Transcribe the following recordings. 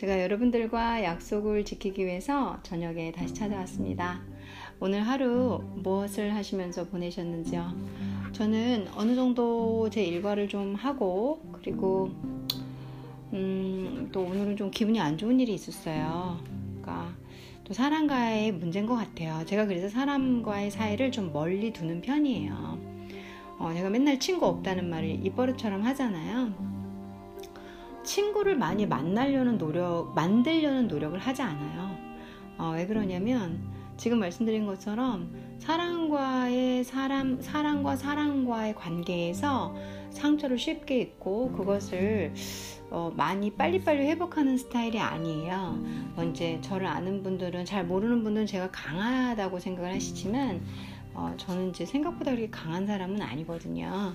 제가 여러분들과 약속을 지키기 위해서 저녁에 다시 찾아왔습니다. 오늘 하루 무엇을 하시면서 보내셨는지요? 저는 어느 정도 제 일과를 좀 하고 그리고 음, 또 오늘은 좀 기분이 안 좋은 일이 있었어요. 그러니까 또 사람과의 문제인 것 같아요. 제가 그래서 사람과의 사이를 좀 멀리 두는 편이에요. 어, 제가 맨날 친구 없다는 말을 입버릇처럼 하잖아요. 친구를 많이 만나려는 노력, 만들려는 노력을 하지 않아요. 어, 왜 그러냐면 지금 말씀드린 것처럼 사랑과의 사람, 사랑과 사랑과의 관계에서 상처를 쉽게 입고 그것을 어, 많이 빨리빨리 회복하는 스타일이 아니에요. 뭐 이제 저를 아는 분들은 잘 모르는 분들은 제가 강하다고 생각을 하시지만 어, 저는 이제 생각보다 그렇게 강한 사람은 아니거든요.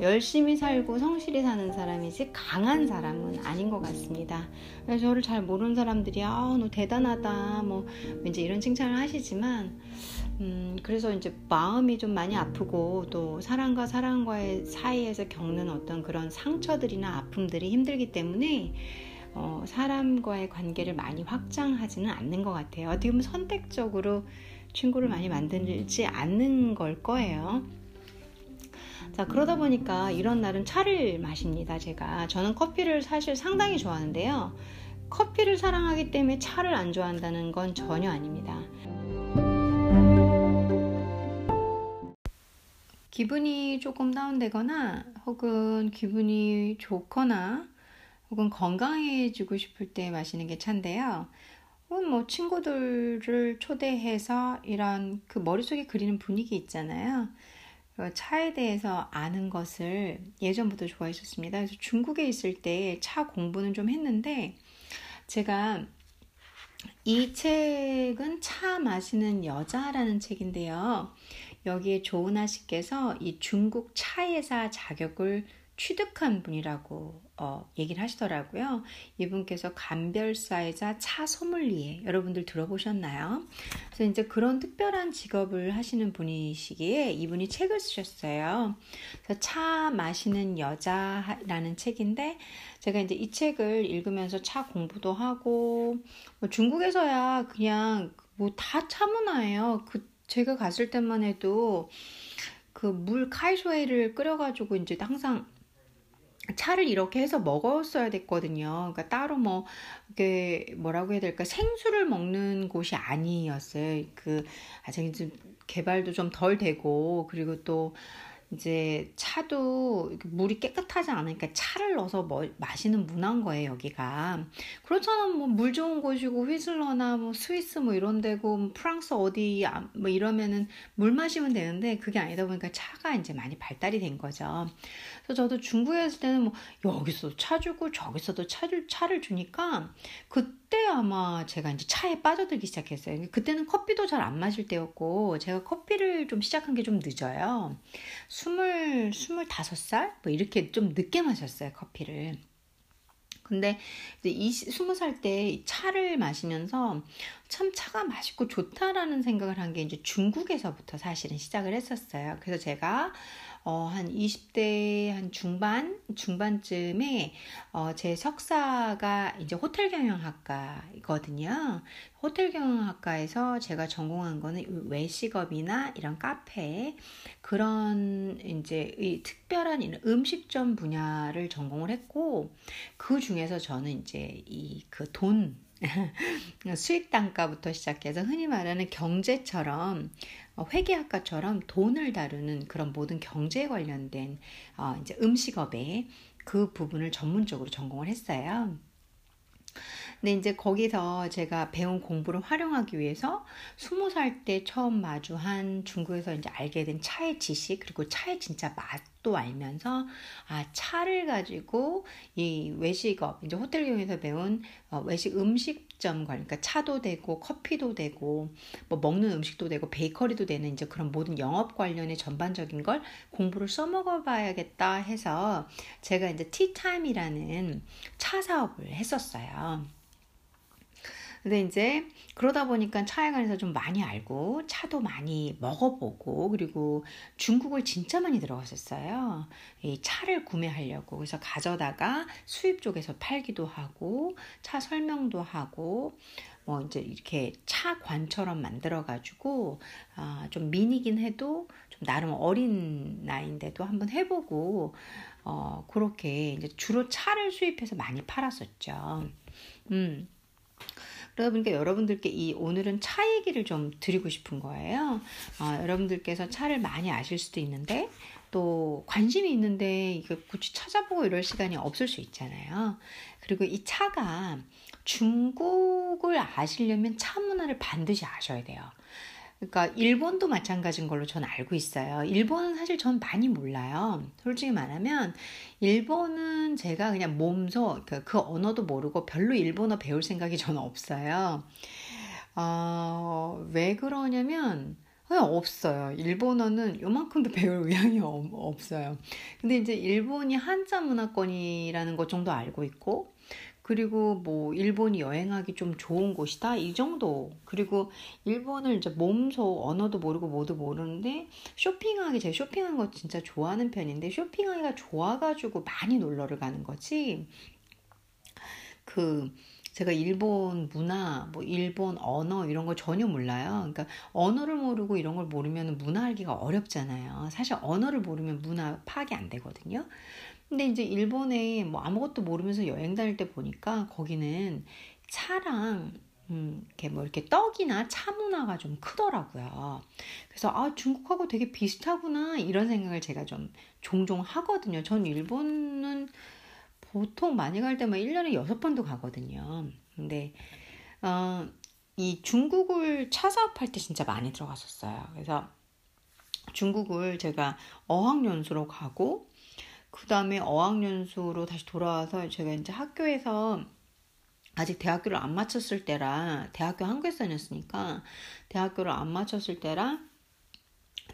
열심히 살고 성실히 사는 사람이지 강한 사람은 아닌 것 같습니다. 저를 잘 모르는 사람들이 아, 너 대단하다 뭐 이제 이런 칭찬을 하시지만 음, 그래서 이제 마음이 좀 많이 아프고 또 사랑과 사랑과의 사이에서 겪는 어떤 그런 상처들이나 아픔들이 힘들기 때문에 어, 사람과의 관계를 많이 확장하지는 않는 것 같아요. 어떻게 보면 선택적으로 친구를 많이 만들지 않는 걸 거예요. 자, 그러다 보니까 이런 날은 차를 마십니다, 제가. 저는 커피를 사실 상당히 좋아하는데요. 커피를 사랑하기 때문에 차를 안 좋아한다는 건 전혀 아닙니다. 기분이 조금 다운되거나 혹은 기분이 좋거나 혹은 건강해지고 싶을 때 마시는 게 차인데요. 뭐 친구들을 초대해서 이런 그 머릿속에 그리는 분위기 있잖아요. 그 차에 대해서 아는 것을 예전부터 좋아했었습니다. 그래서 중국에 있을 때 차 공부는 좀 했는데 제가 이 책은 차 마시는 여자라는 책인데요. 여기에 조은아 씨께서 이 중국 차예사 자격을 취득한 분이라고 어, 얘기를 하시더라고요. 이분께서 감별사이자 차 소믈리에 여러분들 들어보셨나요? 그래서 이제 그런 특별한 직업을 하시는 분이시기에 이분이 책을 쓰셨어요. 그래서 차 마시는 여자라는 책인데 제가 이제 이 책을 읽으면서 차 공부도 하고 뭐 중국에서야 그냥 뭐 다 차 문화예요. 그 제가 갔을 때만 해도 그 물 카이쇼에를 끓여가지고 이제 항상 차를 이렇게 해서 먹었어야 됐거든요. 그러니까 따로 뭐, 이게 뭐라고 해야 될까, 생수를 먹는 곳이 아니었어요. 그, 아직 이제 개발도 좀 덜 되고, 그리고 또, 이제 차도 물이 깨끗하지 않으니까 차를 넣어서 뭐, 마시는 문화인 거예요, 여기가. 그렇잖아, 뭐, 물 좋은 곳이고, 휘슬러나 뭐, 스위스 뭐 이런 데고, 뭐 프랑스 어디, 아, 뭐 이러면은 물 마시면 되는데, 그게 아니다 보니까 차가 이제 많이 발달이 된 거죠. 그래서 저도 중국에 있을 때는 뭐, 여기서도 차 주고, 저기서도 차를, 차를 주니까, 그때 아마 제가 이제 차에 빠져들기 시작했어요. 그때는 커피도 잘 안 마실 때였고, 제가 커피를 좀 시작한 게 좀 늦어요. 스물, 스물다섯 살? 뭐 이렇게 좀 늦게 마셨어요, 커피를. 근데 이제 이 스무 살 때 차를 마시면서 참 차가 맛있고 좋다라는 생각을 한 게 이제 중국에서부터 사실은 시작을 했었어요. 그래서 제가 어, 한 20대 한 중반, 중반쯤에 어, 제 석사가 이제 호텔 경영학과이거든요. 호텔 경영학과에서 제가 전공한 거는 외식업이나 이런 카페, 그런 이제 이 특별한 음식점 분야를 전공을 했고, 그 중에서 저는 이제 이 그 돈, 수익 단가부터 시작해서 흔히 말하는 경제처럼 어, 회계학과처럼 돈을 다루는 그런 모든 경제에 관련된 어, 이제 음식업에 그 부분을 전문적으로 전공을 했어요. 근데 이제 거기서 제가 배운 공부를 활용하기 위해서 스무 살 때 처음 마주한 중국에서 이제 알게 된 차의 지식 그리고 차의 진짜 맛 도 알면서 아 차를 가지고 이 외식업 이제 호텔 경에서 배운 어, 외식 음식점 관 그러니까 차도 되고 커피도 되고 뭐 먹는 음식도 되고 베이커리도 되는 이제 그런 모든 영업 관련의 전반적인 걸 공부를 써먹어 봐야겠다 해서 제가 이제 티타임이라는 차 사업을 했었어요. 근데 이제 그러다 보니까 차에 관해서 좀 많이 알고 차도 많이 먹어보고 그리고 중국을 진짜 많이 들어갔었어요. 이 차를 구매하려고 그래서 가져다가 수입 쪽에서 팔기도 하고 차 설명도 하고 뭐 이제 이렇게 차관처럼 만들어 가지고 아, 좀 미니긴 해도 좀 나름 어린 나이인데도 한번 해보고 어, 그렇게 이제 주로 차를 수입해서 많이 팔았었죠. 음. 그러다 보니까 여러분들께 이 오늘은 차 얘기를 좀 드리고 싶은 거예요. 어, 여러분들께서 차를 많이 아실 수도 있는데 또 관심이 있는데 이거 굳이 찾아보고 이럴 시간이 없을 수 있잖아요. 그리고 이 차가 중국을 아시려면 차 문화를 반드시 아셔야 돼요. 그러니까 일본도 마찬가지인 걸로 전 알고 있어요. 일본은 사실 전 많이 몰라요. 솔직히 말하면 일본은 제가 그냥 몸소 그, 그 언어도 모르고 별로 일본어 배울 생각이 저는 없어요. 어, 왜 그러냐면 그냥 없어요. 일본어는 요만큼도 배울 의향이 없어요. 근데 이제 일본이 한자 문화권이라는 것 정도 알고 있고 그리고 뭐 일본이 여행하기 좀 좋은 곳이다 이 정도 그리고 일본을 이제 몸소 언어도 모르고 뭐도 모르는데 쇼핑하기 제가 쇼핑하는 거 진짜 좋아하는 편인데 쇼핑하기가 좋아가지고 많이 놀러를 가는 거지 그 제가 일본 문화, 뭐 일본 언어 이런 거 전혀 몰라요. 그러니까 언어를 모르고 이런 걸 모르면 문화 알기가 어렵잖아요. 사실 언어를 모르면 문화 파악이 안 되거든요. 근데 이제 일본에 뭐 아무것도 모르면서 여행 다닐 때 보니까 거기는 차랑 음, 이렇게 뭐 이렇게 떡이나 차 문화가 좀 크더라고요. 그래서 아, 중국하고 되게 비슷하구나 이런 생각을 제가 좀 종종 하거든요. 전 일본은 보통 많이 갈 때만 1년에 6번도 가거든요. 근데 어, 이 중국을 차 사업할 때 진짜 많이 들어갔었어요. 그래서 중국을 제가 어학연수로 가고 그 다음에 어학연수로 다시 돌아와서 제가 이제 학교에서 아직 대학교를 안 마쳤을 때라 대학교 한국에서 다녔으니까 대학교를 안 마쳤을 때라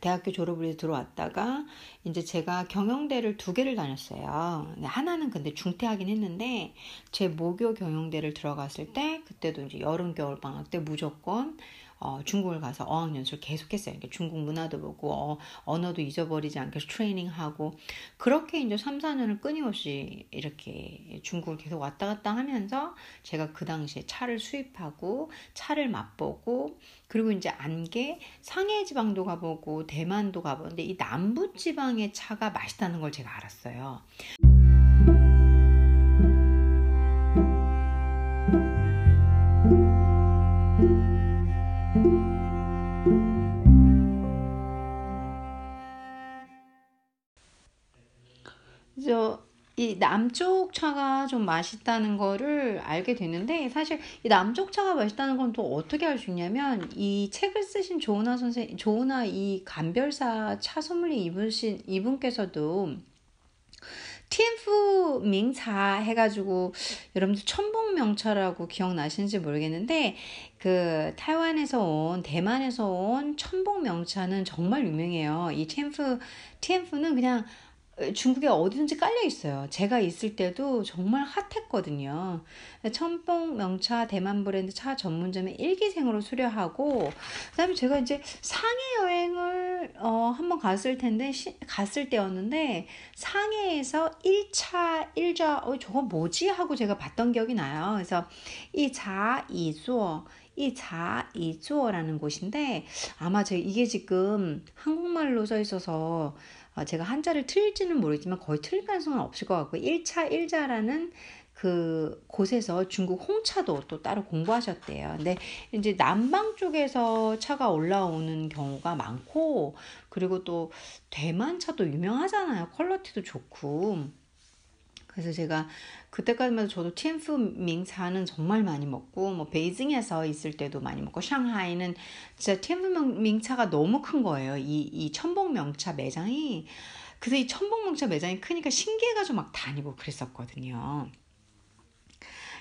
대학교 졸업을 해서 들어왔다가 이제 제가 경영대를 두 개를 다녔어요. 하나는 근데 중퇴하긴 했는데 제 모교 경영대를 들어갔을 때 그때도 이제 여름 겨울 방학 때 무조건 어, 중국을 가서 어학 연수를 계속했어요. 그러니까 중국 문화도 보고 어, 언어도 잊어버리지 않게 트레이닝하고 그렇게 이제 3, 4년을 끊임없이 이렇게 중국을 계속 왔다 갔다 하면서 제가 그 당시에 차를 수입하고 차를 맛보고 그리고 이제 안개 상해 지방도 가보고 대만도 가보는데 이 남부 지방의 차가 맛있다는 걸 제가 알았어요. 이 남쪽 차가 좀 맛있다는 거를 알게 됐는데 사실 이 남쪽 차가 맛있다는 건 또 어떻게 알 수 있냐면 이 책을 쓰신 조은아 선생 조은아 이 간별사 차 소믈리 이분신 이분께서도 TF 명차 해가지고 여러분들 천봉 명차라고 기억나시는지 모르겠는데 그 타이완에서 온 대만에서 온 천봉 명차는 정말 유명해요. 이 TF TF는 그냥 중국에 어디든지 깔려 있어요. 제가 있을 때도 정말 핫했거든요. 첨봉 명차 대만 브랜드 차 전문점에 일기생으로 수료하고 그다음에 제가 이제 상해 여행을 어 한번 갔을 텐데 시, 갔을 때였는데 상해에서 1차 1자 어 저거 뭐지 하고 제가 봤던 기억이 나요. 그래서 이자 이조 이자 이조라는 곳인데 아마 제 이게 지금 한국말로 써 있어서 어, 제가 한자를 틀릴지는 모르지만 거의 틀릴 가능성은 없을 것 같고 1차 1자라는 그 곳에서 중국 홍차도 또 따로 공부하셨대요. 근데 이제 남방 쪽에서 차가 올라오는 경우가 많고 그리고 또 대만 차도 유명하잖아요. 퀄러티도 좋고. 그래서 제가 그때까지만 해도 저도 티엔프 밍차는 정말 많이 먹고 뭐 베이징에서 있을 때도 많이 먹고 샹하이는 진짜 티엔프 밍차가 너무 큰 거예요. 이, 이 천봉 명차 매장이 그래서 이 천봉 명차 매장이 크니까 신기해가지고 막 다니고 그랬었거든요.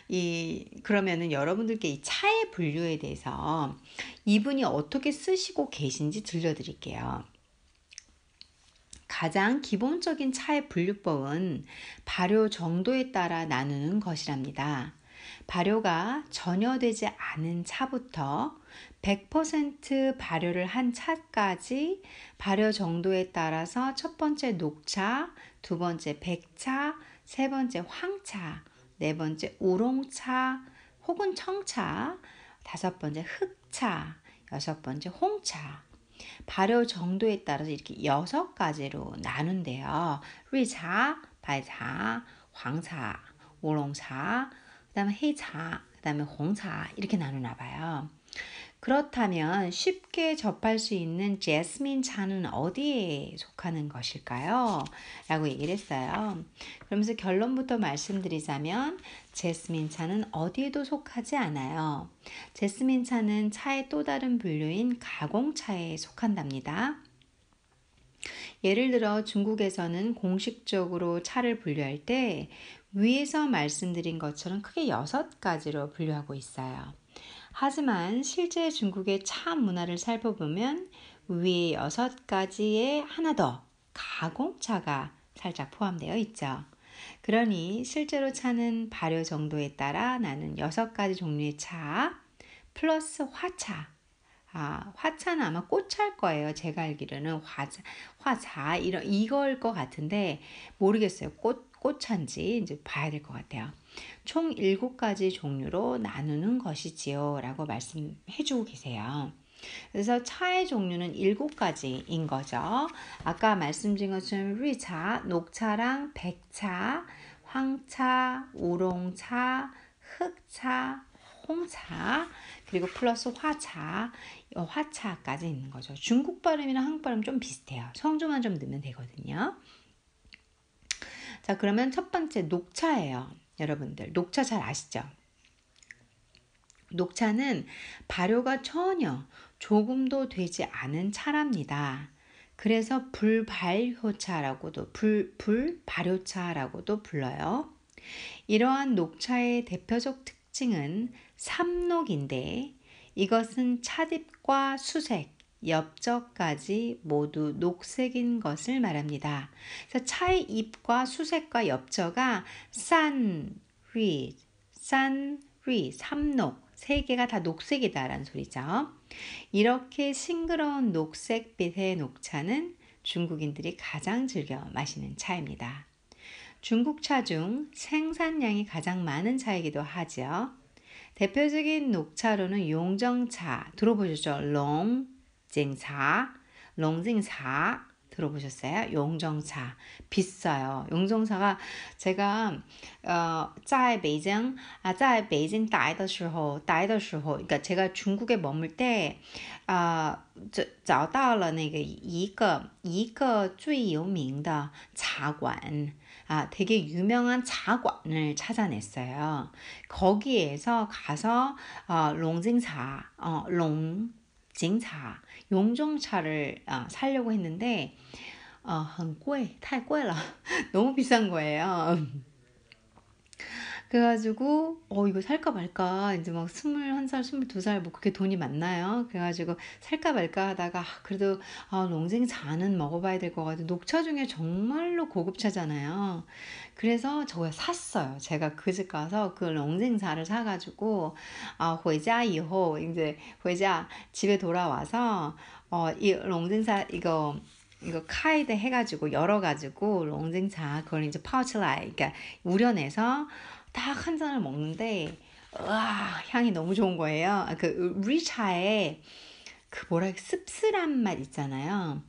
이 그러면은 여러분들께 이 차의 분류에 대해서 이분이 어떻게 쓰시고 계신지 들려드릴게요. 가장 기본적인 차의 분류법은 발효 정도에 따라 나누는 것이랍니다. 발효가 전혀 되지 않은 차부터 100% 발효를 한 차까지 발효 정도에 따라서 첫 번째 녹차, 두 번째 백차, 세 번째 황차, 네 번째 우롱차 혹은 청차, 다섯 번째 흑차, 여섯 번째 홍차. 발효 정도에 따라서 이렇게 여섯 가지로 나눈대요. 리차, 발차, 황차, 우롱차, 그 다음에 헤차, 그 다음에 홍차 이렇게 나누나 봐요. 그렇다면 쉽게 접할 수 있는 제스민 차는 어디에 속하는 것일까요? 라고 얘기를 했어요. 그러면서 결론부터 말씀드리자면 제스민 차는 어디에도 속하지 않아요. 제스민 차는 차의 또 다른 분류인 가공차에 속한답니다. 예를 들어 중국에서는 공식적으로 차를 분류할 때 위에서 말씀드린 것처럼 크게 여섯 가지로 분류하고 있어요. 하지만 실제 중국의 차 문화를 살펴보면 위에 여섯 가지에 하나 더 가공차가 살짝 포함되어 있죠. 그러니 실제로 차는 발효 정도에 따라 나는 여섯 가지 종류의 차 플러스 화차. 아, 화차는 아마 꽃차일 거예요. 제가 알기로는 화차, 화차 이런 이걸 것 같은데 모르겠어요. 꽃 꽃차인지 이제 봐야 될 것 같아요. 총 7가지 종류로 나누는 것이지요. 라고 말씀해 주고 계세요. 그래서 차의 종류는 7가지인 거죠. 아까 말씀드린 것처럼 리차, 녹차랑 백차, 황차, 우롱차, 흑차, 홍차, 그리고 플러스 화차, 화차까지 있는 거죠. 중국 발음이랑 한국 발음 좀 비슷해요. 성조만 좀 넣으면 되거든요. 자, 그러면 첫 번째 녹차예요. 여러분들, 녹차 잘 아시죠? 녹차는 발효가 전혀 조금도 되지 않은 차랍니다. 그래서 불발효차라고도 불 불발효차라고도 불러요. 이러한 녹차의 대표적 특징은 삼녹인데 이것은 차잎과 수색, 엽적까지 모두 녹색인 것을 말합니다. 그래서 차의 잎과 수색과 엽저가 산, 리, 산, 리, 삼녹 세 개가 다 녹색이다라는 소리죠. 이렇게 싱그러운 녹색빛의 녹차는 중국인들이 가장 즐겨 마시는 차입니다. 중국 차 중 생산량이 가장 많은 차이기도 하죠. 대표적인 녹차로는 용정차 들어보셨죠? 롱, 쟁차, 롱징차 들어보셨어요? 용정차 비싸요. 용정차가 제가 어, 在北京 아, 在北京待的时候待的时候 그러니까 제가 중국에 머물 때 아, 找到了那个一个一个最有名的茶馆 아, 되게 유명한茶馆을 찾아냈어요. 거기에서 가서 어, 롱징차, 어, 롱 징차, 용종차를 아, 살려고 했는데 아, 한 꼬에, 탈 꼬에라. 너무 비싼 거예요. 그래가지고 어 이거 살까 말까 이제 막 스물한 살 스물두 살 뭐 그렇게 돈이 많나요? 그래가지고 살까 말까 하다가 아, 그래도 아 龙井茶는 먹어봐야 될 것 같아. 녹차 중에 정말로 고급차잖아요. 그래서 저거 샀어요. 제가 그 집 가서 그 龙井茶를 사가지고 아 回家以后 이제 回家 집에 돌아와서 어이 龙井茶 이거 이거 开的 해가지고 열어가지고 龙井茶 그걸 이제 泡起来 그러니까 우려내서 딱 한 잔을 먹는데 와 향이 너무 좋은 거예요. 아, 그 绿茶에 그 뭐라 씁쓸한 맛 있잖아요.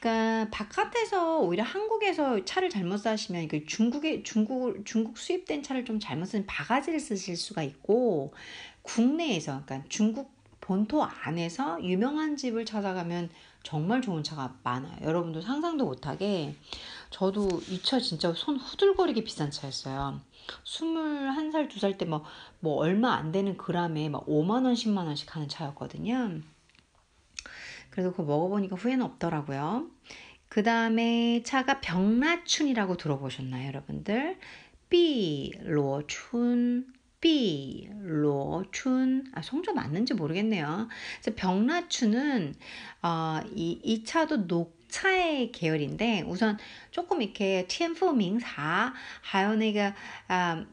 그러니까 바깥에서 오히려 한국에서 차를 잘못 사시면 그 중국에 중국 중국 수입된 차를 좀 잘못 쓰는 바가지를 쓰실 수가 있고 국내에서 그러니까 중국 본토 안에서 유명한 집을 찾아가면 정말 좋은 차가 많아요. 여러분도 상상도 못하게 저도 이 차 진짜 손 후들거리게 비싼 차였어요. 21살, 2살 때 뭐, 뭐 얼마 안 되는 그람에 막 5만원, 10만원씩 하는 차였거든요. 그래서 그거 먹어보니까 후회는 없더라고요. 그 다음에 차가 병라춘이라고 들어보셨나요, 여러분들? 삐로춘, 삐로춘. 아, 성조 맞는지 모르겠네요. 그래서 병라춘은, 어, 이, 이 차도 녹, 차의 계열인데 우선 조금 이렇게 天赋名茶还有那个 아,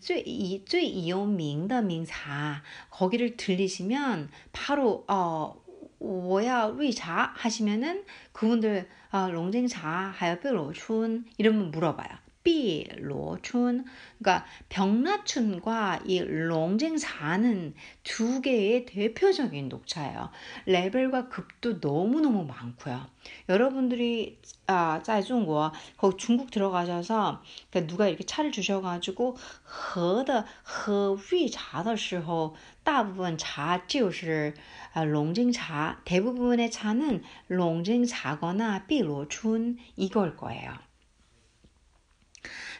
最最有名的名茶 거기를 들리시면 바로 어 我要绿茶 하시면은 그분들 아, 롱쟁차 하여 뼈로춘 이러면 물어봐요. 삐로춘 그러니까 병라춘과 이 롱쟁사는 두 개의 대표적인 녹차예요. 레벨과 급도 너무너무 많고요. 여러분들이 아, 在中国 거기 중국 들어가셔서 그러니까 누가 이렇게 차를 주셔가지고 喝的喝绿茶的时候大部分茶就是 아, 롱쟁차 대부분의 차는 롱쟁차거나 삐로춘 이걸 거예요.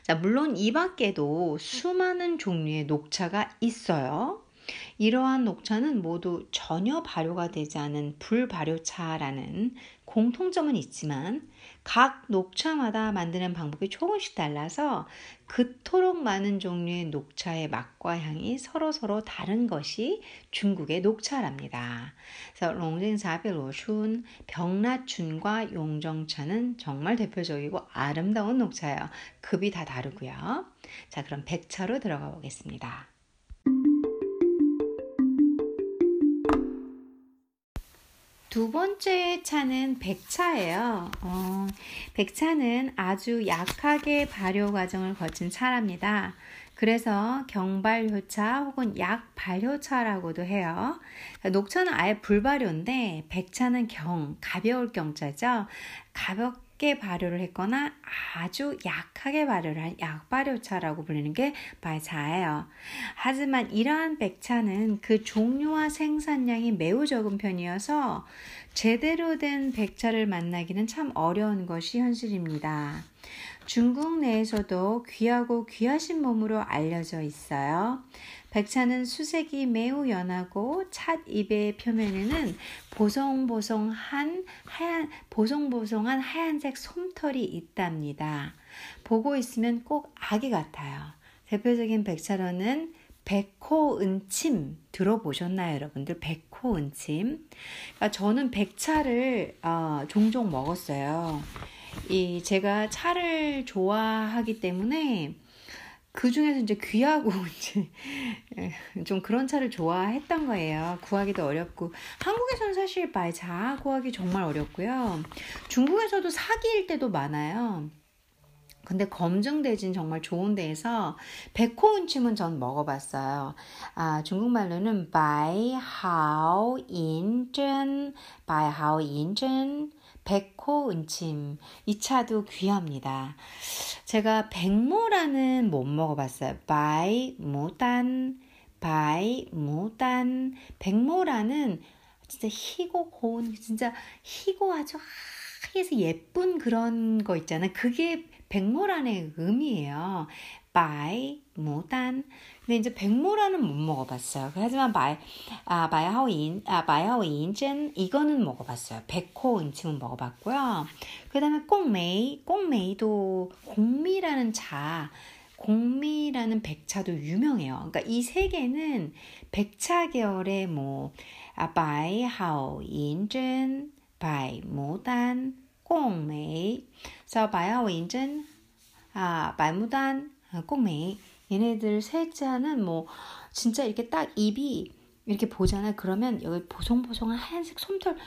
자, 물론 이 밖에도 수많은 종류의 녹차가 있어요. 이러한 녹차는 모두 전혀 발효가 되지 않은 불발효차라는 공통점은 있지만 각 녹차마다 만드는 방법이 조금씩 달라서 그토록 많은 종류의 녹차의 맛과 향이 서로서로 다른 것이 중국의 녹차랍니다. 그래서 롱쟁사베로춘, 병라춘과 용정차는 정말 대표적이고 아름다운 녹차예요. 급이 다 다르고요. 자, 그럼 백차로 들어가 보겠습니다. 두 번째 차는 백차예요. 어, 백차는 아주 약하게 발효 과정을 거친 차랍니다. 그래서 경발효차 혹은 약발효차라고도 해요. 녹차는 아예 불발효인데 백차는 경, 가벼울 경자죠. 가볍 작게 발효를 했거나 아주 약하게 발효를 한 약발효차라고 불리는 게 발차예요. 하지만 이러한 백차는 그 종류와 생산량이 매우 적은 편이어서 제대로 된 백차를 만나기는 참 어려운 것이 현실입니다. 중국 내에서도 귀하고 귀하신 몸으로 알려져 있어요. 백차는 수색이 매우 연하고 찻잎의 표면에는 보송보송한 하얀 보송보송한 하얀색 솜털이 있답니다. 보고 있으면 꼭 아기 같아요. 대표적인 백차로는 백호은침 들어보셨나요, 여러분들? 백호은침. 그러니까 저는 백차를 어, 종종 먹었어요. 이 제가 차를 좋아하기 때문에 그 중에서 이제 귀하고 이제 예, 좀 그런 차를 좋아했던 거예요. 구하기도 어렵고 한국에서는 사실 말자 구하기 정말 어렵고요. 중국에서도 사기일 때도 많아요. 근데 검증되진 정말 좋은 데에서 백호운침은 전 먹어봤어요. 아, 중국말로는 白毫银针, 白毫银针, 백호 은침. 이 차도 귀합니다. 제가 백모란은 못 먹어봤어요. 白, 牡丹, 白, 牡丹. 백모란은 진짜 희고 고운, 진짜 희고 아주 하얘서 예쁜 그런 거 있잖아요. 그게 백모란의 의미예요. 白, 牡丹. 근데 이제 백모란은 못 먹어봤어요. 하지만 말, 아, 白毫银, 아, 白毫银针, 이거는 먹어봤어요. 백호 은침은 먹어봤고요. 그 다음에 贡眉, 贡眉도 공미라는 차, 공미라는 백차도 유명해요. 그러니까 이 세 개는 백차 계열의 뭐, 아, 白毫银针, 白, 牡丹, 꽁메이. 그래서 바이하오인젠, 아, 말무단, 꽁메이. 얘네들 셋째는 뭐 진짜 이렇게 딱 입이 이렇게 보잖아요. 그러면 여기 보송보송한 하얀색 솜털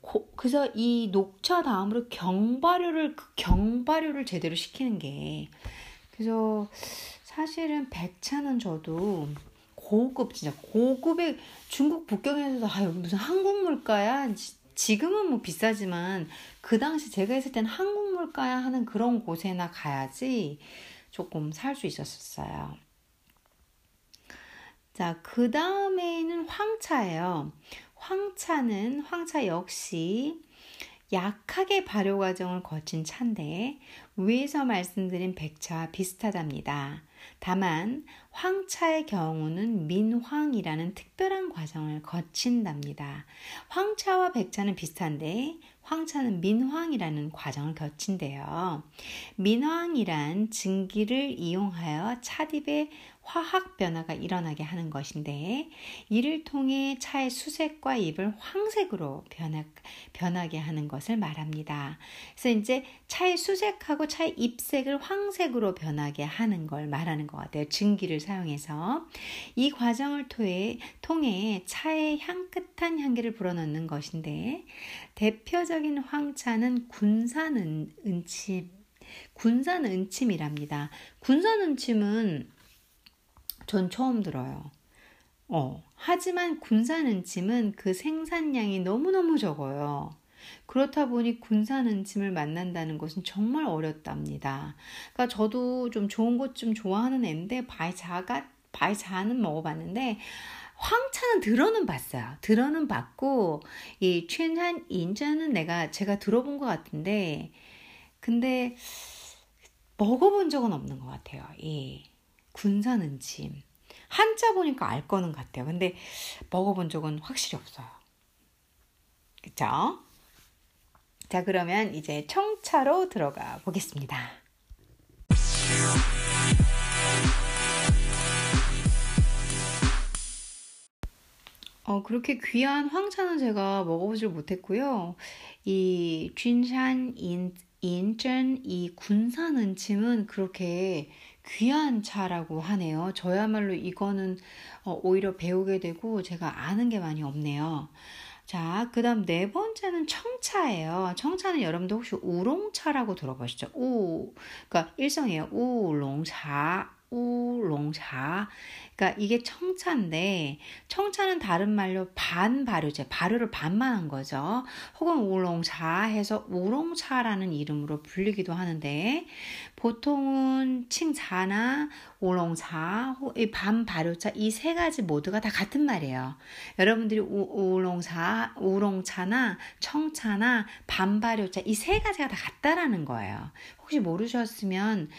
고, 그래서 이 녹차 다음으로 경발효를 그 경발효를 제대로 시키는 게. 그래서 사실은 백차는 저도 고급 진짜 고급의 중국 북경에서도 아 여기 무슨 한국 물가야? 지금은 뭐 비싸지만 그 당시 제가 있을 때는 한국 물가야 하는 그런 곳에나 가야지 조금 살 수 있었어요. 자, 그 다음에는 황차예요. 황차는 황차 역시 약하게 발효 과정을 거친 차인데 위에서 말씀드린 백차와 비슷하답니다. 다만 황차의 경우는 민황이라는 특별한 과정을 거친답니다. 황차와 백차는 비슷한데 황차는 민황이라는 과정을 거친대요. 민황이란 증기를 이용하여 찻잎의 화학 변화가 일어나게 하는 것인데 이를 통해 차의 수색과 잎을 황색으로 변하, 변하게 하는 것을 말합니다. 그래서 이제 차의 수색하고 차의 잎색을 황색으로 변하게 하는 걸 말합니다. 하는 것 같아요. 증기를 사용해서. 이 과정을 통해, 통해 차에 향긋한 향기를 불어넣는 것인데, 대표적인 황차는 군산 은, 은침, 군산 은침이랍니다. 군산 은침은 전 처음 들어요. 어, 하지만 군산 은침은 그 생산량이 너무너무 적어요. 그렇다 보니 군산 은침을 만난다는 것은 정말 어렵답니다. 그러니까 저도 좀 좋은 것좀 좋아하는 애인데 바이자가 바이자는 먹어봤는데 황차는 들어는 봤어요. 들어는 봤고 이 춘한 인자는 내가 제가 들어본 것 같은데 근데 먹어본 적은 없는 것 같아요. 이 군산 은침 한자 보니까 알 거는 같아요. 근데 먹어본 적은 확실히 없어요. 그쵸? 자, 그러면 이제 청차로 들어가 보겠습니다. 어, 그렇게 귀한 황차는 제가 먹어보질 못했고요. 이 쥔산 인, 인전 이 군산 은침은 그렇게 귀한 차라고 하네요. 저야말로 이거는 어, 오히려 배우게 되고 제가 아는 게 많이 없네요. 자, 그 다음 네 번째는 청차예요. 청차는 여러분들 혹시 우롱차라고 들어보셨죠? 우, 그러니까 일성이에요. 우롱차, 우롱차. 그러니까 이게 청차인데 청차는 다른 말로 반 발효제, 발효를 반만 한 거죠. 혹은 우롱차 해서 우롱차라는 이름으로 불리기도 하는데 보통은 칭차나 우롱차, 이 반발효차 이 세 가지 모두가 다 같은 말이에요. 여러분들이 우, 롱차 우롱차나 청차나 반 발효차 이 세 가지가 다 같다라는 거예요. 혹시 모르셨으면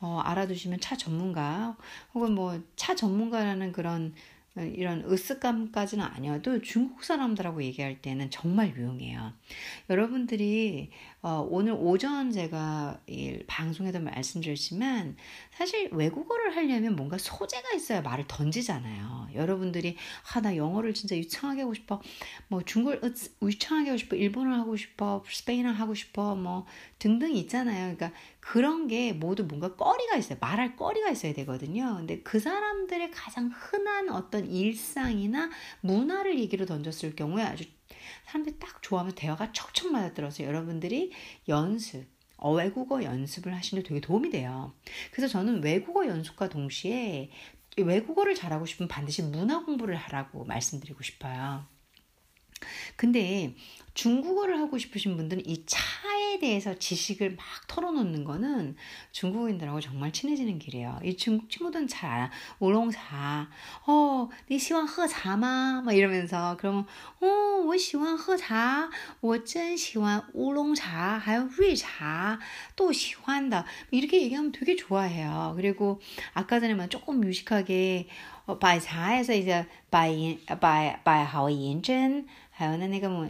어, 알아두시면 차 전문가 혹은 뭐 차 전문가라는 그런 어, 이런 으쓱감까지는 아니어도 중국 사람들하고 얘기할 때는 정말 유용해요. 여러분들이 어, 오늘 오전 제가 이 방송에도 말씀드렸지만 사실 외국어를 하려면 뭔가 소재가 있어야 말을 던지잖아요. 여러분들이 아 나 영어를 진짜 유창하게 하고 싶어, 뭐 중국을 유창하게 하고 싶어, 일본어 하고 싶어, 스페인어 하고 싶어, 뭐 등등 있잖아요. 그러니까 그런 게 모두 뭔가 꺼리가 있어요. 말할 꺼리가 있어야 되거든요. 근데 그 사람들의 가장 흔한 어떤 일상이나 문화를 얘기로 던졌을 경우에 아주 사람들이 딱 좋아하면 대화가 척척 맞아들어서 여러분들이 연습, 어, 외국어 연습을 하시는데 되게 도움이 돼요. 그래서 저는 외국어 연습과 동시에 외국어를 잘하고 싶으면 반드시 문화 공부를 하라고 말씀드리고 싶어요. 근데 중국어를 하고 싶으신 분들은 이 차에 대해서 지식을 막 털어놓는 거는 중국인들하고 정말 친해지는 길이에요. 이 중국 친구들은 잘 알아. 우롱차. 어, 你喜欢喝茶吗? 막 이러면서 그러면 어, 我喜欢喝茶.我真喜欢 우롱차, 还有瑞茶.또喜欢的. 이렇게 얘기하면 되게 좋아해요. 그리고 아까 전에만 조금 유식하게 어, 百茶에서 이제 百百百好인전 还有那那个뭐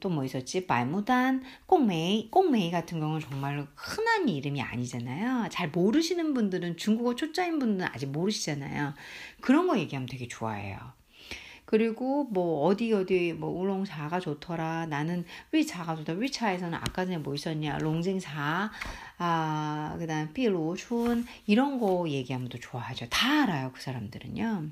또뭐 있었지? 말무단, 꽁메이, 꽁메이 같은 경우는 정말로 흔한 이름이 아니잖아요. 잘 모르시는 분들은 중국어 초짜인 분들은 아직 모르시잖아요. 그런 거 얘기하면 되게 좋아해요. 그리고 뭐 어디 어디 뭐 우롱차가 좋더라. 나는 위차가 좋다. 위 차에서는 아까 전에 뭐 있었냐? 롱징차, 아 그다음 삐로춘 이런 거 얘기하면 또 좋아하죠. 다 알아요 그 사람들은요.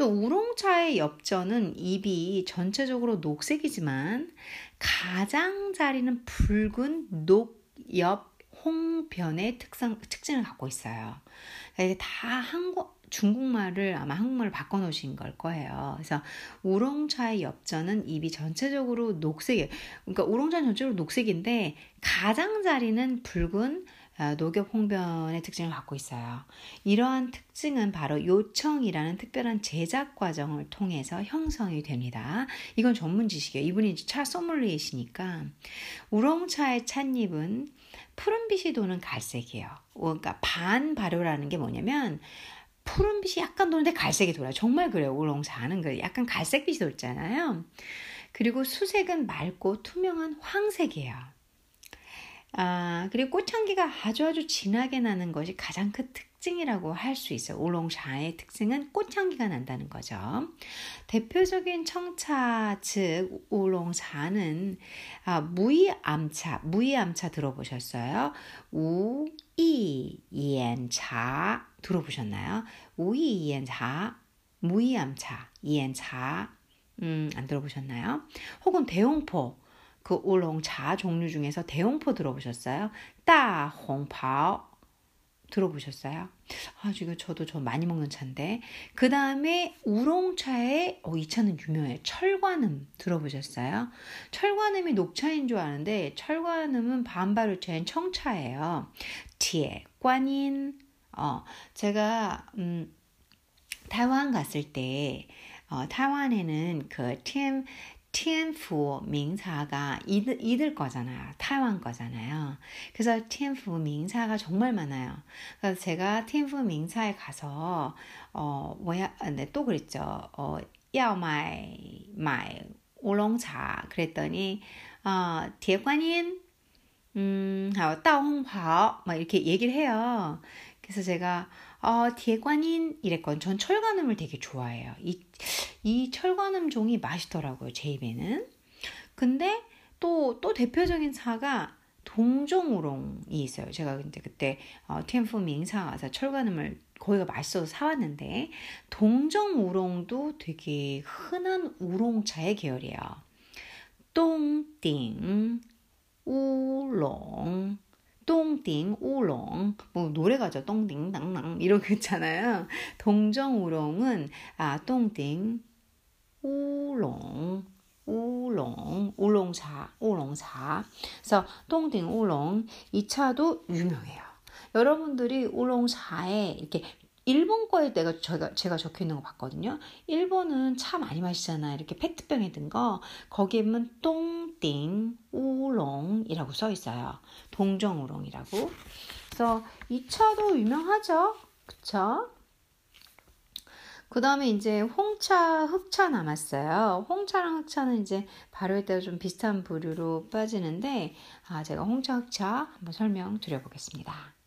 우롱차의 엽전은 ip이 전체적으로 녹색이지만 가장자리는 붉은 녹엽 홍변의 특성, 특징을 갖고 있어요. 이게 다 한국, 중국말을 아마 한국말을 바꿔놓으신 걸 거예요. 그래서 우롱차의 엽전은 잎이 전체적으로 녹색이에요. 그러니까 우롱차는 전체적으로 녹색인데 가장자리는 붉은 어, 녹엽 홍변의 특징을 갖고 있어요. 이러한 특징은 바로 요청이라는 특별한 제작 과정을 통해서 형성이 됩니다. 이건 전문 지식이에요. 이분이 차 소믈리에시니까 우롱차의 찻잎은 푸른빛이 도는 갈색이에요. 그러니까 반 발효라는 게 뭐냐면 푸른빛이 약간 도는데 갈색이 돌아요. 정말 그래요. 우롱차는 그 약간 갈색빛이 돌잖아요. 그리고 수색은 맑고 투명한 황색이에요. 아, 그리고 꽃향기가 아주 아주 진하게 나는 것이 가장 큰 특징이라고 할 수 있어요. 우롱차의 특징은 꽃향기가 난다는 거죠. 대표적인 청차 즉 우롱차는 아, 무이암차, 무이암차 들어보셨어요? 우이옌차 들어보셨나요? 우이옌차, 무이암차, 이엔차 음, 안 들어보셨나요? 혹은 대홍포 그 울롱차 종류 중에서 대홍포 들어보셨어요? 따홍파오 들어보셨어요? 아, 지금 저도 저 많이 먹는 차인데. 그 다음에 우롱차에, 어, 이 차는 유명해요. 철관음 들어보셨어요? 철관음이 녹차인 줄 아는데, 철관음은 반바르차인 청차예요. 티에, 관인, 어, 제가, 음, 타이완 갔을 때, 어, 타이완에는 그 TM, TF 명사가 이들, 이들 거잖아요. 타이완 거잖아요. 그래서 TF 명사가 정말 많아요. 그래서 제가 TF 명사에 가서, 어, 뭐야, 네, 또 그랬죠. 어, 要买买乌龙茶 그랬더니 어, 铁观音 음, 还有大红袍막 이렇게 얘기를 해요. 그래서 제가 어, 대관인 이랬건 전 철관음을 되게 좋아해요. 이, 이 철관음 종이 맛있더라고요. 제 입에는. 근데 또, 또 대표적인 차가 동종우롱이 있어요. 제가 근데 그때 어, 민사 가서 철관음을 거기가 맛있어서 사왔는데 동정우롱도 되게 흔한 우롱차의 계열이에요. 똥띵 우롱 똥띵 우롱 뭐 노래가죠. 똥띵 당랑 이렇게 있잖아요. 동정 우롱은 아 똥띵 우롱 우롱 우롱차 우롱차 그래서 똥띵 우롱 이 차도 유명해요. 여러분들이 우롱차에 이렇게 일본 거에 내가 제가, 제가 적혀 있는 거 봤거든요. 일본은 차 많이 마시잖아요. 이렇게 페트병에 든 거. 거기에 보면 똥띵 우롱이라고 써 있어요. 동정 우롱이라고. 그래서 이 차도 유명하죠. 그쵸? 그 다음에 이제 홍차, 흑차 남았어요. 홍차랑 흑차는 이제 발효에 따라 좀 비슷한 부류로 빠지는데, 아, 제가 홍차, 흑차 한번 설명 드려 보겠습니다.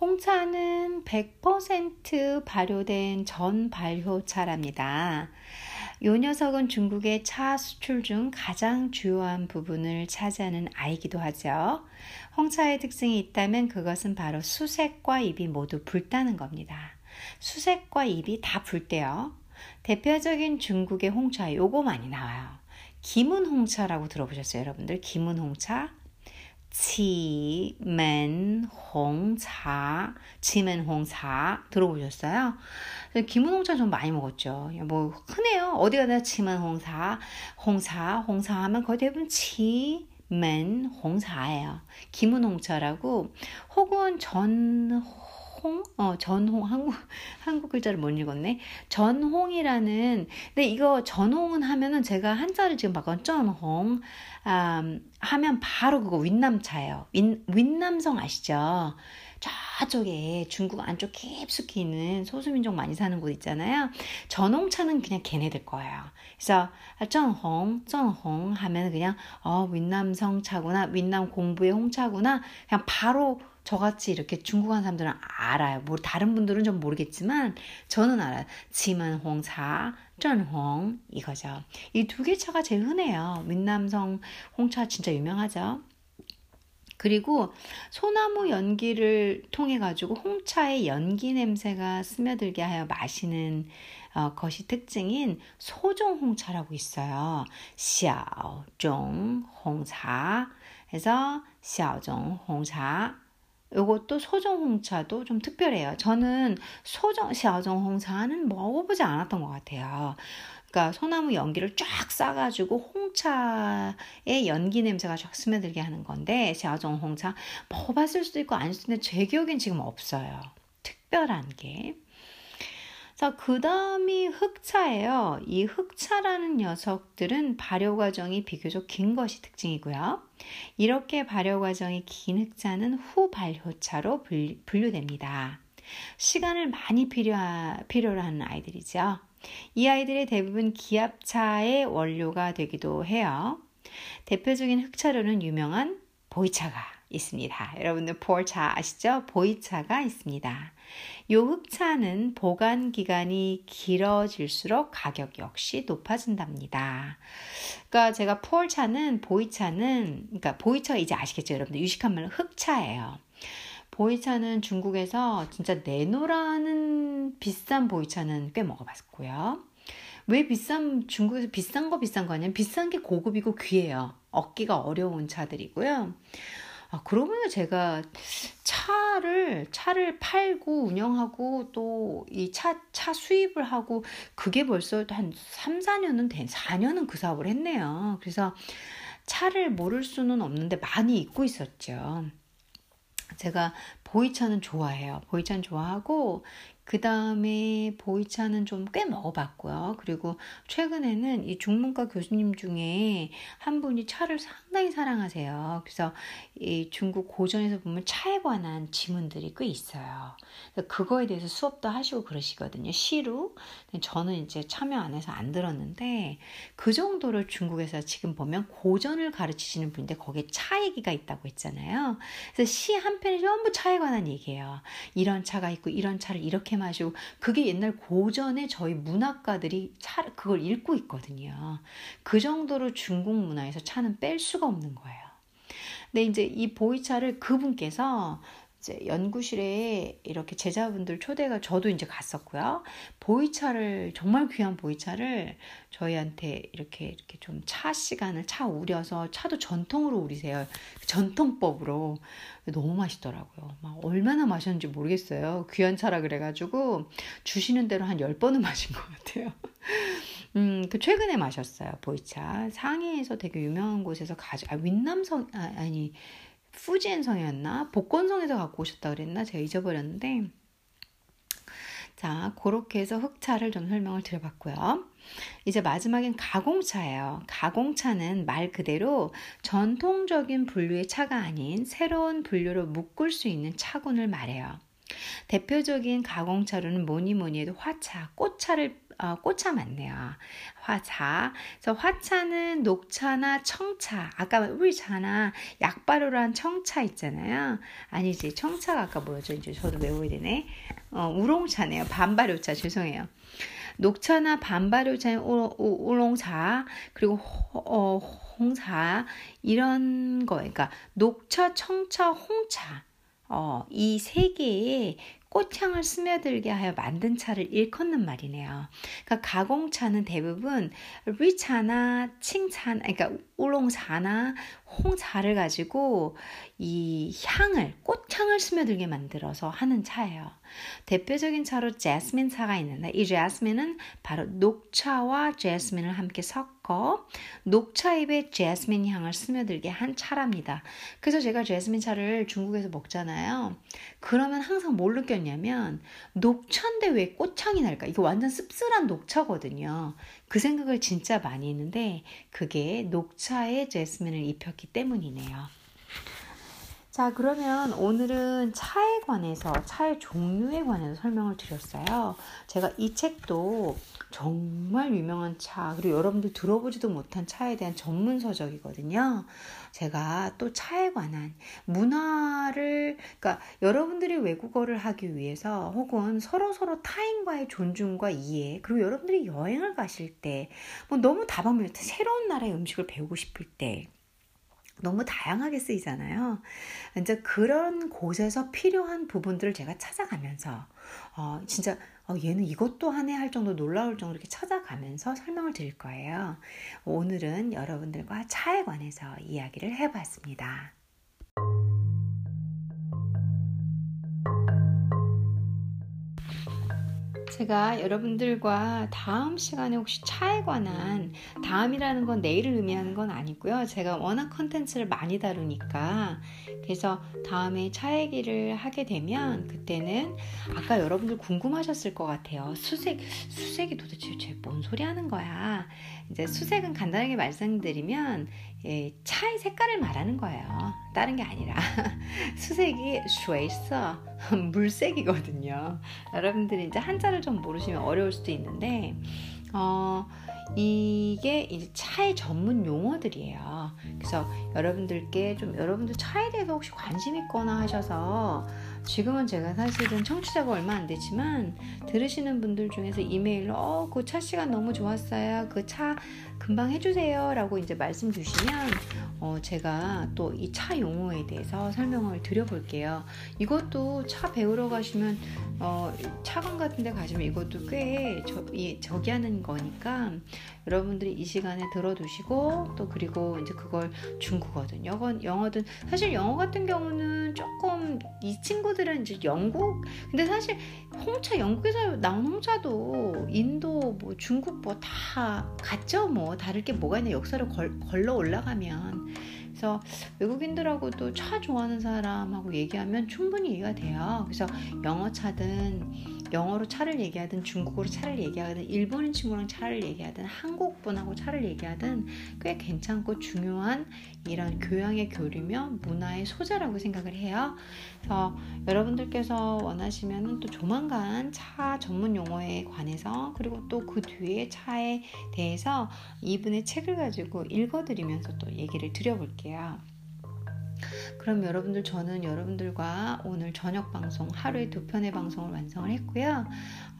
홍차는 100% 발효된 전 발효차랍니다. 요 녀석은 중국의 차 수출 중 가장 주요한 부분을 차지하는 아이기도 하죠. 홍차의 특징이 있다면 그것은 바로 수색과 잎이 모두 붉다는 겁니다. 수색과 잎이 다 붉대요. 대표적인 중국의 홍차 요거 많이 나와요. 김은 홍차라고 들어보셨어요, 여러분들? 김은 홍차. 치맨홍차, 치맨홍차 들어보셨어요? 김은 홍차 좀 많이 먹었죠. 뭐 흔해요. 어디 가나 치맨홍차, 홍차, 홍차 하면 거의 대부분 치 맨 홍차예요. 김은 홍차라고 혹은 전 홍? 어, 전홍. 한국, 한국 글자를 못 읽었네. 전홍이라는, 근데 이거 전홍은 하면은 제가 한자를 지금 바꿔, 전홍. 음, 하면 바로 그거 윈남차예요. 윈, 윈남성 아시죠? 저쪽에 중국 안쪽 깊숙이 있는 소수민족 많이 사는 곳 있잖아요. 전홍차는 그냥 걔네들 거예요. 그래서 전홍, 전홍 하면 그냥 어 윈남성 차구나, 윈남 공부의 홍차구나. 그냥 바로 저같이 이렇게 중국 한 사람들은 알아요. 뭐 다른 분들은 좀 모르겠지만 저는 알아요. 지만홍차, 전홍 이거죠. 이 두 개 차가 제일 흔해요. 윈남성 홍차 진짜 유명하죠. 그리고 소나무 연기를 통해 가지고 홍차의 연기 냄새가 스며들게 하여 마시는 어, 것이 특징인 소종 홍차라고 있어요. 小종 홍차. 해서 小종 홍차. 요것도 소정 홍차도 좀 특별해요. 저는 소정, 샤오정 홍차는 먹어보지 않았던 것 같아요. 그러니까 소나무 연기를 쫙 싸가지고 홍차의 연기 냄새가 쫙 스며들게 하는 건데 샤오정 홍차 먹어봤을 수도 있고 수도 있는데 제 기억엔 지금 없어요. 특별한 게. 자, 그 다음이 흑차예요. 이 흑차라는 녀석들은 발효 과정이 비교적 긴 것이 특징이고요. 이렇게 발효 과정이 긴 흑차는 후발효차로 분류됩니다. 시간을 많이 필요, 필요로 하는 아이들이죠. 이 아이들의 대부분 기압차의 원료가 되기도 해요. 대표적인 흑차로는 유명한 보이차가 있습니다. 여러분들 보이차 아시죠? 보이차가 있습니다. 요 흑차는 보관 기간이 길어질수록 가격 역시 높아진답니다. 그러니까 제가 폴차는 보이차는 그러니까 보이차가 이제 아시겠죠, 여러분들 유식한 말로 흑차예요. 보이차는 중국에서 진짜 내노라는 비싼 보이차는 꽤 먹어봤고요. 왜 비싼 중국에서 비싼 거 비싼 거냐면 비싼 게 고급이고 귀해요. 얻기가 어려운 차들이고요. 아, 그러면 제가 차를, 차를 팔고 운영하고 또 이 차, 차 수입을 하고 그게 벌써 한 3, 4년은 된, 4년은 그 사업을 했네요. 그래서 차를 모를 수는 없는데 많이 잊고 있었죠. 제가 보이차는 좋아해요. 보이차는 좋아하고 그 다음에 보이차는 좀 꽤 먹어봤고요. 그리고 최근에는 이 중문과 교수님 중에 한 분이 차를 상당히 사랑하세요. 그래서 이 중국 고전에서 보면 차에 관한 지문들이 꽤 있어요. 그거에 대해서 수업도 하시고 그러시거든요. 시로. 저는 이제 참여 안 해서 안 들었는데 그 정도로 중국에서 지금 보면 고전을 가르치시는 분인데 거기에 차 얘기가 있다고 했잖아요. 그래서 시 한 편이 전부 차에 관한 얘기예요. 이런 차가 있고 이런 차를 이렇게 마시고 그게 옛날 고전의 저희 문학가들이 차, 그걸 읽고 있거든요. 그 정도로 중국 문화에서 차는 뺄 수가 없는 거예요. 근데 이제 이 보이차를 그분께서 이제 연구실에 이렇게 제자분들 초대가 저도 이제 갔었고요. 보이차를 정말 귀한 보이차를 저희한테 이렇게 이렇게 좀 차 시간을 차 우려서 차도 전통으로 우리세요. 전통법으로 너무 맛있더라고요. 막 얼마나 마셨는지 모르겠어요. 귀한 차라 그래 가지고 주시는 대로 한 10번은 마신 것 같아요. 음, 그 최근에 마셨어요. 보이차. 상해에서 되게 유명한 곳에서 가져, 아, 윈남성, 아, 아니, 푸지엔성이었나? 복권성에서 갖고 오셨다 그랬나? 제가 잊어버렸는데. 자, 그렇게 해서 흑차를 좀 설명을 드려봤고요. 이제 마지막엔 가공차예요. 가공차는 말 그대로 전통적인 분류의 차가 아닌 새로운 분류로 묶을 수 있는 차군을 말해요. 대표적인 가공차로는 뭐니 뭐니 해도 화차, 꽃차를 어, 꽃차 맞네요. 화차. 그래서 화차는 녹차나 청차. 아까 우리차나 약바로란 청차 있잖아요. 아니지. 청차가 아까 뭐였죠? 이제 저도 외워야 되네. 어, 우롱차네요. 반발효차. 죄송해요. 녹차나 반발효차인 우롱차 그리고 호, 어, 홍차 이런 거 그러니까 녹차, 청차, 홍차 어, 이 세 개의 꽃향을 스며들게 하여 만든 차를 일컫는 말이네요. 그러니까 가공차는 대부분 리차나 칭차, 그러니까 우롱차나 홍차를 가지고 이 향을 꽃향을 스며들게 만들어서 하는 차예요. 대표적인 차로 제스민 차가 있는데 이 제스민은 바로 녹차와 제스민을 함께 섞어 녹차잎에 제스민 향을 스며들게 한 차랍니다. 그래서 제가 제스민 차를 중국에서 먹잖아요. 그러면 항상 뭘 느꼈냐면 녹차인데 왜 꽃향이 날까? 이거 완전 씁쓸한 녹차거든요. 그 생각을 진짜 많이 했는데 그게 녹차에 제스민을 입혔기 때문이네요. 자, 그러면 오늘은 차에 관해서, 차의 종류에 관해서 설명을 드렸어요. 제가 이 책도 정말 유명한 차, 그리고 여러분들 들어보지도 못한 차에 대한 전문 서적이거든요. 제가 또 차에 관한 문화를, 그러니까 여러분들이 외국어를 하기 위해서 혹은 서로 서로 타인과의 존중과 이해, 그리고 여러분들이 여행을 가실 때, 뭐 너무 다방면, 새로운 나라의 음식을 배우고 싶을 때, 너무 다양하게 쓰이잖아요. 이제 그런 곳에서 필요한 부분들을 제가 찾아가면서, 어, 진짜, 어, 얘는 이것도 하네 할 정도 놀라울 정도로 이렇게 찾아가면서 설명을 드릴 거예요. 오늘은 여러분들과 차에 관해서 이야기를 해봤습니다. 제가 여러분들과 다음 시간에 혹시 차에 관한 다음이라는 건 내일을 의미하는 건 아니고요. 제가 워낙 컨텐츠를 많이 다루니까 그래서 다음에 차 얘기를 하게 되면 그때는 아까 여러분들 궁금하셨을 것 같아요. 수색 수색이 도대체 뭔 소리 하는 거야? 이제 수색은 간단하게 말씀드리면 예, 차의 색깔을 말하는 거예요. 다른 게 아니라 수색이 쉐이서 물색이거든요. 여러분들이 이제 한자를 좀 모르시면 어려울 수도 있는데 어, 이게 이제 차의 전문 용어들이에요. 그래서 여러분들께 좀 여러분들 차에 대해서 혹시 관심 있거나 하셔서 지금은 제가 사실은 청취자가 얼마 안 되지만 들으시는 분들 중에서 이메일로 어, 그 차 시간 너무 좋았어요. 그 차 금방 해주세요. 라고 이제 말씀 주시면 어, 제가 또 이 차 용어에 대해서 설명을 드려볼게요. 이것도 차 배우러 가시면 어, 차관 같은 데 가시면 이것도 꽤 저, 이, 저기 하는 거니까 여러분들이 이 시간에 들어두시고 또 그리고 이제 그걸 중국어든 영어, 영어든 사실 영어 같은 경우는 조금 이 친구들은 이제 영국 근데 사실 홍차 영국에서 나온 홍차도 인도 뭐 중국 뭐 다 같죠 뭐 다를 게 뭐가 있나 역사를 걸, 걸러 올라가면 그래서 외국인들하고도 차 좋아하는 사람하고 얘기하면 충분히 이해가 돼요. 그래서 영어 차든 영어로 차를 얘기하든 중국어로 차를 얘기하든 일본인 친구랑 차를 얘기하든 한국 분하고 차를 얘기하든 꽤 괜찮고 중요한 이런 교양의 교류며 문화의 소재라고 생각을 해요. 그래서 여러분들께서 원하시면 또 조만간 차 전문 용어에 관해서 그리고 또 그 뒤에 차에 대해서 이분의 책을 가지고 읽어드리면서 또 얘기를 드려볼게요. 그럼 여러분들 저는 여러분들과 오늘 저녁 방송 하루에 두 편의 방송을 완성을 했고요.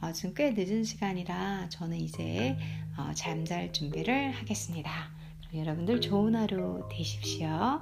어, 지금 꽤 늦은 시간이라 저는 이제 어, 잠잘 준비를 하겠습니다. 여러분들 좋은 하루 되십시오.